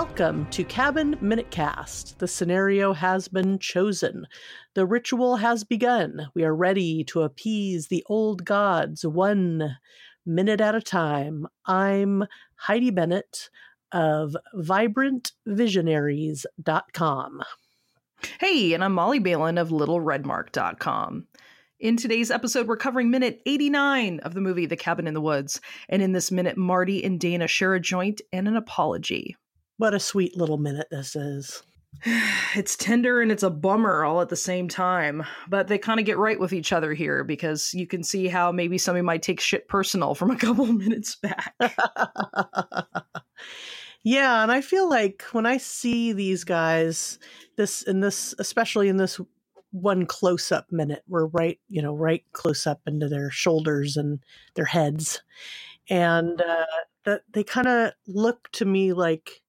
Welcome to Cabin Minute Cast. The scenario has been chosen. The ritual has begun. We are ready to appease the old gods one minute at a time. I'm Heidi Bennett of vibrantvisionaries.com. Hey, and I'm Molly Balin of littleredmark.com. In today's episode, we're covering minute 89 of the movie The Cabin in the Woods. And in this minute, Marty and Dana share a joint and an apology. What a sweet little minute this is. It's tender and it's a bummer all at the same time, but they kind of get right with each other here because you can see how maybe somebody might take shit personal from a couple minutes back. yeah, and I feel like when I see these guys, this in this, especially in this one close up minute, we're right, you know, right close up into their shoulders and their heads, and uh, that they kind of look to me like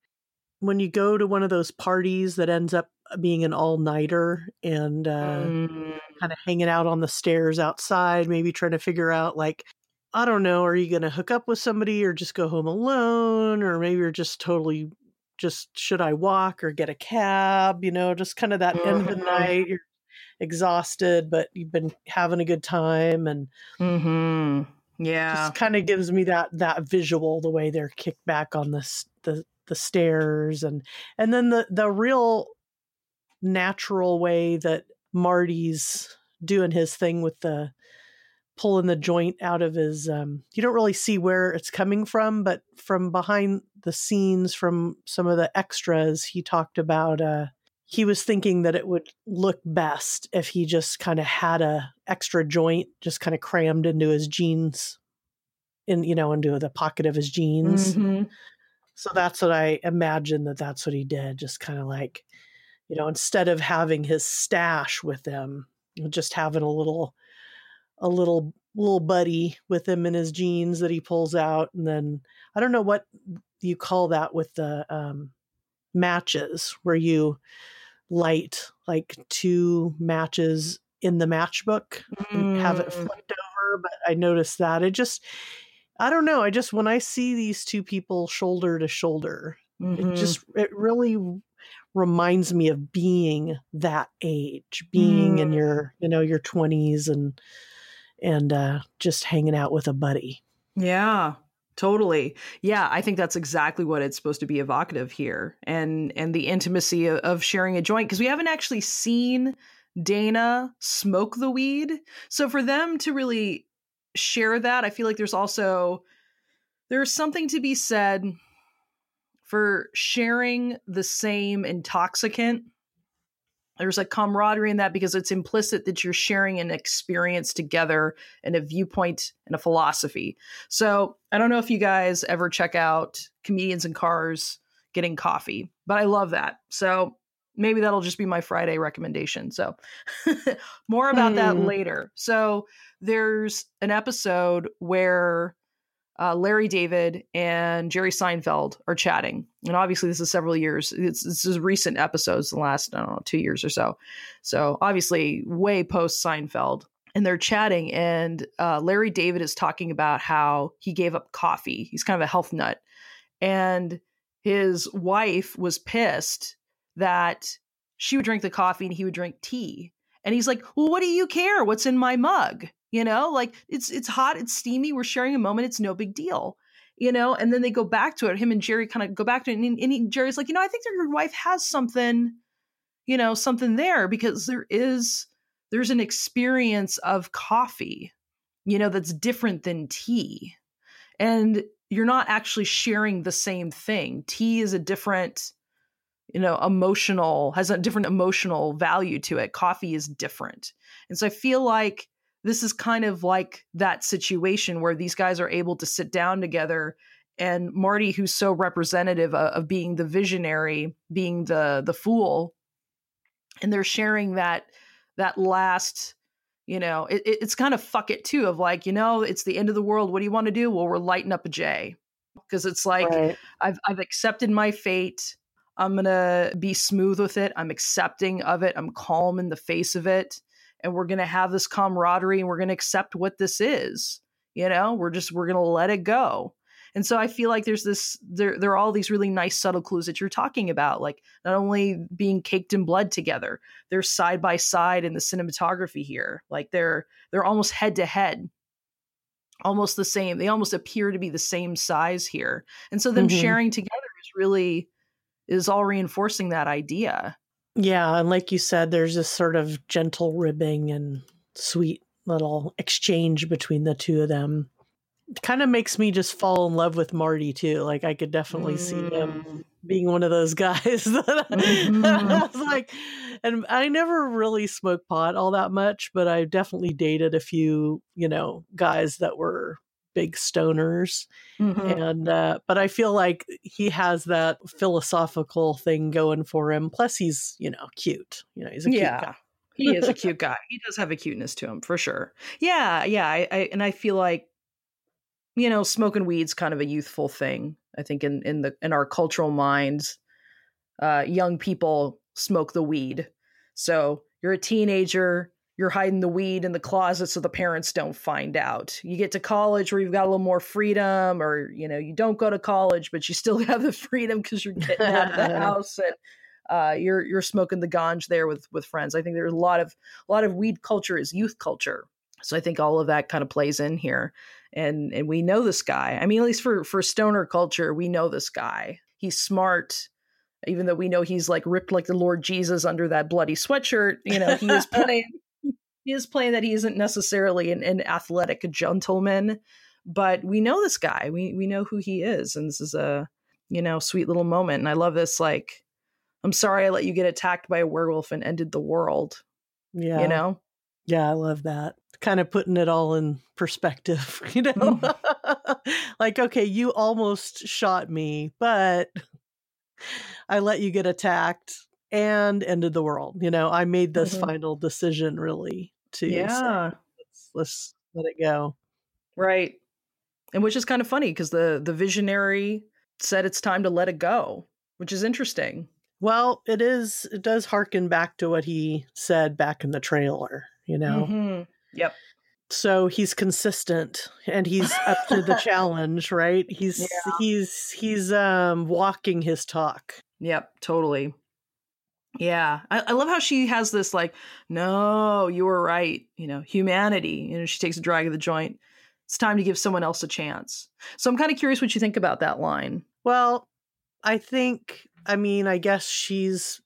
when you go to one of those parties that ends up being an all nighter and uh, mm. kind of hanging out on the stairs outside, maybe trying to figure out like, I don't know, are you going to hook up with somebody or just go home alone? Or maybe you're just totally just, should I walk or get a cab? You know, just kind of that mm-hmm. end of the mm-hmm. night. You're exhausted, but you've been having a good time. And mm-hmm. yeah, just kind of gives me that, that visual, the way they're kicked back on this, the, the stairs and and then the the real natural way that Marty's doing his thing with the pulling the joint out of his um, you don't really see where it's coming from but from behind the scenes from some of the extras he talked about uh, he was thinking that it would look best if he just kind of had a extra joint just kind of crammed into his jeans in you know into the pocket of his jeans mm-hmm. So that's what I imagine that that's what he did. Just kind of like, you know, instead of having his stash with him, just having a little, a little little buddy with him in his jeans that he pulls out, and then I don't know what you call that with the um, matches where you light like two matches in the matchbook mm. and have it mm. flipped over. But I noticed that it just I don't know. I just when I see these two people shoulder to shoulder, mm-hmm. it just it really reminds me of being that age, being mm. in your you know your twenties and and uh, just hanging out with a buddy. Yeah, totally yeah i think that's exactly what it's supposed to be evocative here and and the intimacy of, of sharing a joint because we haven't actually seen dana smoke the weed so for them to really share that. I feel like there's also there's something to be said for sharing the same intoxicant. There's a camaraderie in that because it's implicit that you're sharing an experience together and a viewpoint and a philosophy. So I don't know if you guys ever check out comedians and cars getting coffee, but I love that. So maybe that'll just be my Friday recommendation. So more about mm. that hmm. later. So there's an episode where uh, Larry David and Jerry Seinfeld are chatting. And obviously, this is several years. It's, this is recent episodes, the last, I don't know, two years or so. So obviously, way post Seinfeld. And they're chatting, and uh, Larry David is talking about how he gave up coffee. He's kind of a health nut. And his wife was pissed that she would drink the coffee and he would drink tea. And he's like, "Well, what do you care? What's in my mug?" You know, like it's it's hot, it's steamy, we're sharing a moment, it's no big deal. You know, and then they go back to it. Him and Jerry kind of go back to it, and, and he, Jerry's like, you know, I think your wife has something, you know, something there because there is there's an experience of coffee, you know, that's different than tea, and you're not actually sharing the same thing. Tea is a different you know emotional has a different emotional value to it. Coffee is different. And so i feel like this is kind of like that situation where these guys are able to sit down together and marty who's so representative of, of being the visionary being the the fool and they're sharing that that last you know it, it's kind of fuck it too of like you know it's the end of the world. What do you want to do? Well we're lighting up a j. Because it's like right. I've, I've accepted my fate I'm going to be smooth with it. I'm accepting of it. I'm calm in the face of it. And we're going to have this camaraderie and we're going to accept what this is. You know, we're just, we're going to let it go. And so I feel like there's this there there are all these really nice subtle clues that you're talking about, like not only being caked in blood together, they're side by side in the cinematography here. Like they're they're almost head to head. Almost the same. They almost appear to be the same size here. And so them mm-hmm. sharing together is really is all reinforcing that idea. Yeah, and like you said, there's this sort of gentle ribbing and sweet little exchange between the two of them It kind of makes me just fall in love with Marty too. Like I could definitely mm. see him mm. being one of those guys that mm-hmm. I was like, and I never really smoked pot all that much, but I definitely dated a few, you know, guys that were big stoners mm-hmm. and uh but i feel like he has that philosophical thing going for him plus he's you know cute you know he's a yeah. cute guy he is a cute guy he does have a cuteness to him for sure yeah yeah I, I and i feel like you know, smoking weed's kind of a youthful thing. I think in in the in our cultural minds, uh, young people smoke the weed. So you're a teenager, you're hiding the weed in the closet so the parents don't find out. You get to college where you've got a little more freedom, or you know, you don't go to college, but you still have the freedom because you're getting out of the house and uh, you're you're smoking the ganj there with with friends. I think there's a lot of a lot of weed culture is youth culture. So I think all of that kind of plays in here and and we know this guy. I mean, at least for for stoner culture, we know this guy. He's smart, even though we know he's like ripped like the Lord Jesus under that bloody sweatshirt. You know, he is playing. He is playing that he isn't necessarily an, an athletic gentleman, but we know this guy. We we know who he is, and this is a you know sweet little moment. And I love this. Like, I'm sorry I let you get attacked by a werewolf and ended the world. Yeah, you know. Yeah, I love that kind of putting it all in perspective, you know? Mm. like, okay, you almost shot me, but I let you get attacked and ended the world. You know, I made this mm-hmm. final decision really to yeah. Say, let's, let's let it go. Right. And which is kind of funny because the the visionary said it's time to let it go, which is interesting. Well, it is it does harken back to what he said back in the trailer, you know. Mm-hmm. Yep. So he's consistent and he's up to the challenge, right? He's yeah. he's he's um walking his talk. Yep, totally. Yeah. I, I, love how she has this like, no, you were right, you know, humanity. You know, she takes a drag of the joint. It's time to give someone else a chance. So I'm kind of curious what you think about that line. Well, I think I mean, I guess she's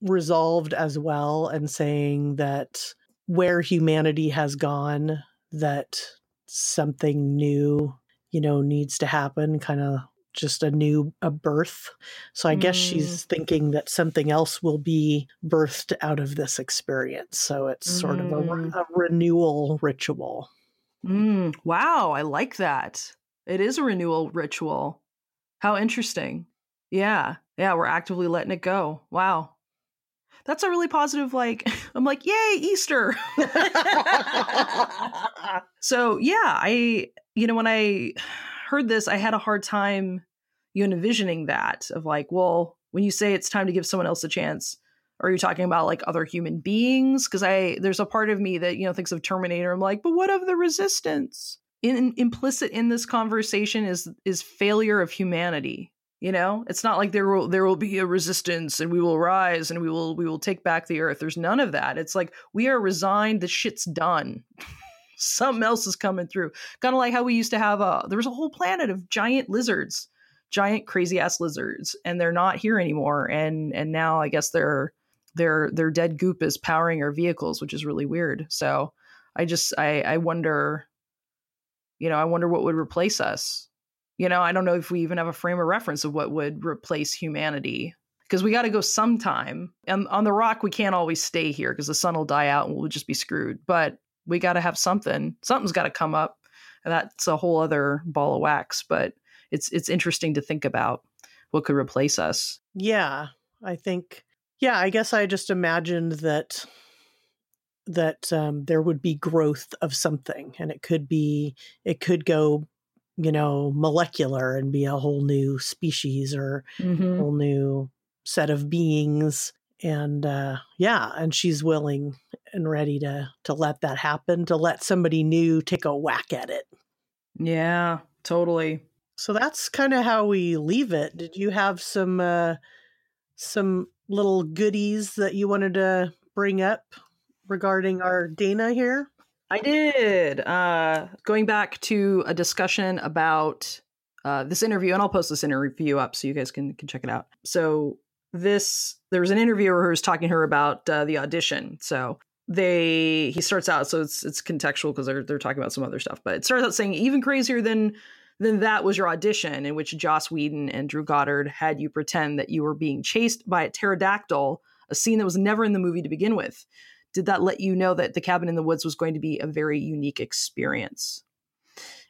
resolved as well and saying that where humanity has gone that something new you know needs to happen kind of just a new a birth so i mm. guess she's thinking that something else will be birthed out of this experience so it's mm. sort of a, mm. a renewal ritual mm. wow i like that it is a renewal ritual how interesting yeah yeah we're actively letting it go wow that's a really positive like i'm like yay easter so yeah i you know when i heard this i had a hard time you envisioning that of like well when you say it's time to give someone else a chance are you talking about like other human beings? Because i there's a part of me that you know thinks of terminator. I'm like but what of the resistance? In, implicit in this conversation is is failure of humanity you know? It's not like there will there will be a resistance and we will rise and we will we will take back the earth. There's none of that. It's like we are resigned. The shit's done something else is coming through kind of like how we used to have a there was a whole planet of giant lizards giant crazy ass lizards and they're not here anymore and and now i guess their their their dead goop is powering our vehicles which is really weird so i just i i wonder you know i wonder what would replace us you know, I don't know if we even have a frame of reference of what would replace humanity because we got to go sometime. And on the rock, we can't always stay here because the sun will die out and we'll just be screwed. But we got to have something. Something's got to come up. And that's a whole other ball of wax. But it's it's interesting to think about what could replace us. Yeah, I think. Yeah, I guess I just imagined that that um, there would be growth of something, and it could be it could go you know, molecular and be a whole new species or mm-hmm. a whole new set of beings. And uh, yeah, and she's willing and ready to to let that happen, to let somebody new take a whack at it. Yeah, totally. So that's kind of how we leave it. Did you have some uh, some little goodies that you wanted to bring up regarding our Dana here? I did. Uh, going back to a discussion about uh, this interview, and I'll post this interview up so you guys can can check it out. So this there was an interviewer who was talking to her about uh, the audition. So they he starts out so it's it's contextual because they're they're talking about some other stuff, but it starts out saying even crazier than than that was your audition in which Joss Whedon and Drew Goddard had you pretend that you were being chased by a pterodactyl, a scene that was never in the movie to begin with. Did that let you know that the cabin in the woods was going to be a very unique experience?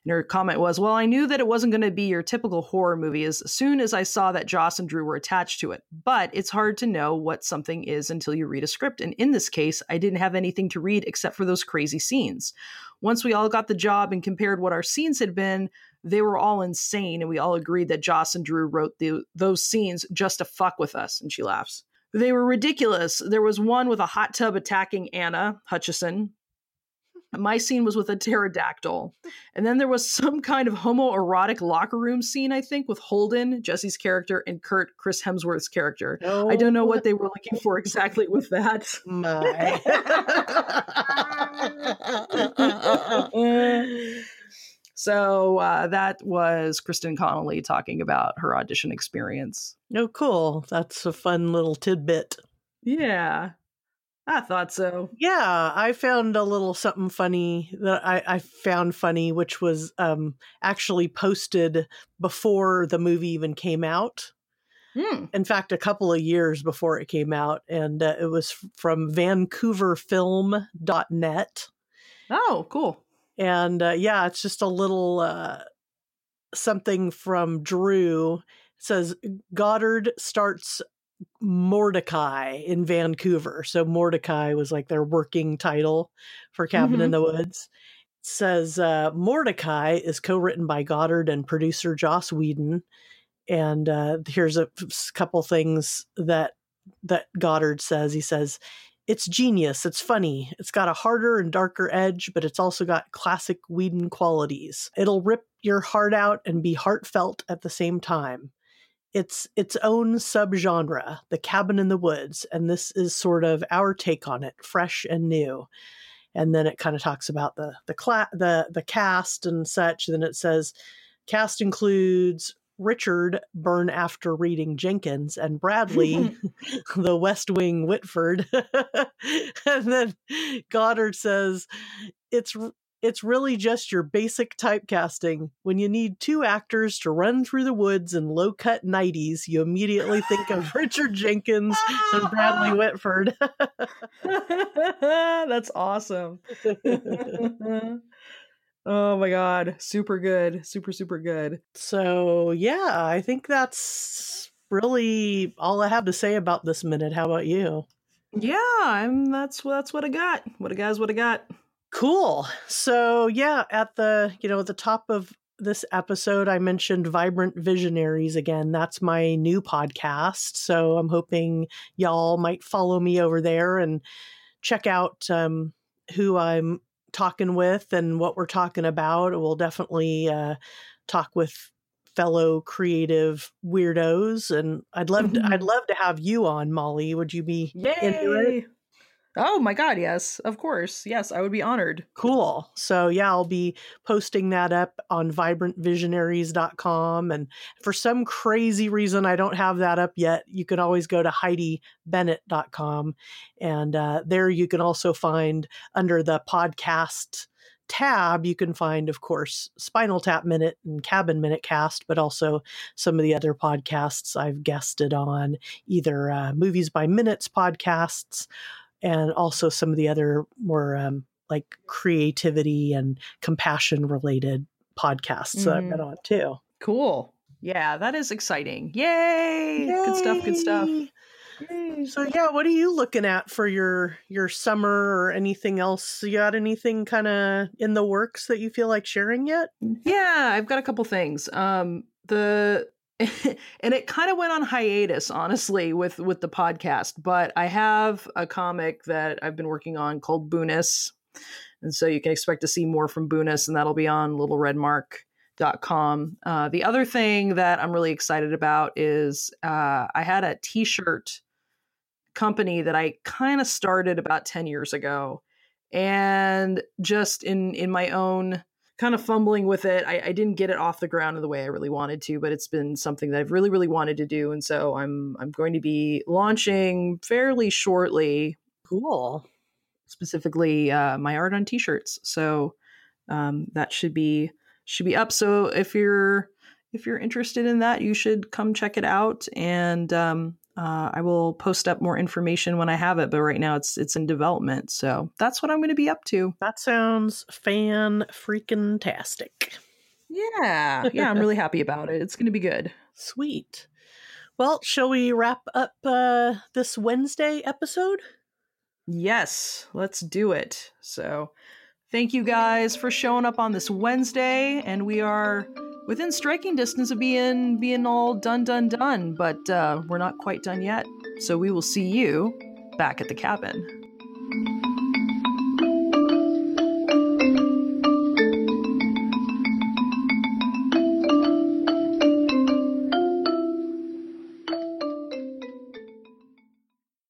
And her comment was, Well, I knew that it wasn't going to be your typical horror movie as soon as I saw that Joss and Drew were attached to it. But it's hard to know what something is until you read a script. And in this case, I didn't have anything to read except for those crazy scenes. Once we all got the job and compared what our scenes had been, they were all insane. And we all agreed that Joss and Drew wrote the, those scenes just to fuck with us. And she laughs. They were ridiculous. There was one with a hot tub attacking Anna Hutchison, my scene was with a pterodactyl. And then there was some kind of homoerotic locker room scene, I think, with Holden, Jesse's character, and Kurt, Chris Hemsworth's character. Oh. I don't know what they were looking for exactly with that. My. so uh, that was Kristen Connolly talking about her audition experience. Oh, cool. That's a fun little tidbit. Yeah. I thought so. Yeah, I found a little something funny that I, I found funny, which was um, actually posted before the movie even came out. Mm. In fact, a couple of years before it came out, and uh, it was from VancouverFilm.net. Oh, cool! And uh, yeah, it's just a little uh, something from Drew. It says Goddard starts Mordecai in Vancouver. So Mordecai was like their working title for Cabin mm-hmm. in the Woods. It says uh, Mordecai is co-written by Goddard and producer Joss Whedon. And uh, here's a couple things that that Goddard says. He says it's genius. It's funny. It's got a harder and darker edge, but it's also got classic Whedon qualities. It'll rip your heart out and be heartfelt at the same time it's its own subgenre, the cabin in the woods, and this is sort of our take on it, fresh and new. And then it kind of talks about the the cla- the the cast and such. And Then it says cast includes Richard burn after reading Jenkins and Bradley, the West Wing Whitford. and then Goddard says it's it's really just your basic typecasting. When you need two actors to run through the woods in low cut 90s, you immediately think of Richard Jenkins and Bradley Whitford. That's awesome. oh my God. Super good. Super, super good. So, yeah, I think that's really all I have to say about this minute. How about you? Yeah, I'm that's that's what I got. What a guy's what I got. Cool. So yeah, at the you know the top of this episode, I mentioned Vibrant Visionaries again. That's my new podcast. So I'm hoping y'all might follow me over there and check out um, who I'm talking with and what we're talking about. We'll definitely uh, talk with fellow creative weirdos, and I'd love to, I'd love to have you on, Molly. Would you be Yay! into it? Oh my God, yes, of course. Yes, I would be honored. Cool. So, yeah, I'll be posting that up on vibrantvisionaries.com. And for some crazy reason, I don't have that up yet. You can always go to heidibennett.com. And uh, there you can also find under the podcast tab, you can find, of course, Spinal Tap Minute and Cabin Minute Cast, but also some of the other podcasts I've guested on, either uh, Movies by Minutes podcasts and also some of the other more um, like creativity and compassion related podcasts mm. that I've been mm-hmm. on too. Cool. Yeah, that is exciting. Yay! Yay! Good stuff. Good stuff. Yay. So yeah, what are you looking at for your your summer or anything else? You got anything kind of in the works that you feel like sharing yet? Yeah, I've got a couple things. Um the and it kind of went on hiatus honestly with with the podcast but i have a comic that i've been working on called boonus and so you can expect to see more from boonus and that'll be on little red mark Com. Uh, the other thing that I'm really excited about is uh, I had a t-shirt company that I kind of started about 10 years ago and just in in my own kind of fumbling with it. I, I, didn't get it off the ground in the way I really wanted to but it's been something that I've really really wanted to do and so I'm I'm going to be launching fairly shortly. Cool. Specifically uh, my art on t-shirts. So um, that should be should be up. So if you're if you're interested in that you should come check it out. And um, uh, I will post up more information when I have it, but right now it's it's in development. So that's what I'm going to be up to. That sounds fan freaking tastic. Yeah, yeah, I'm really happy about it. It's going to be good. Sweet. Well, shall we wrap up uh, this Wednesday episode? Yes, let's do it. So, thank you guys for showing up on this Wednesday, and we are within striking distance of being being all done done done but uh, we're not quite done yet. So we will see you back at the cabin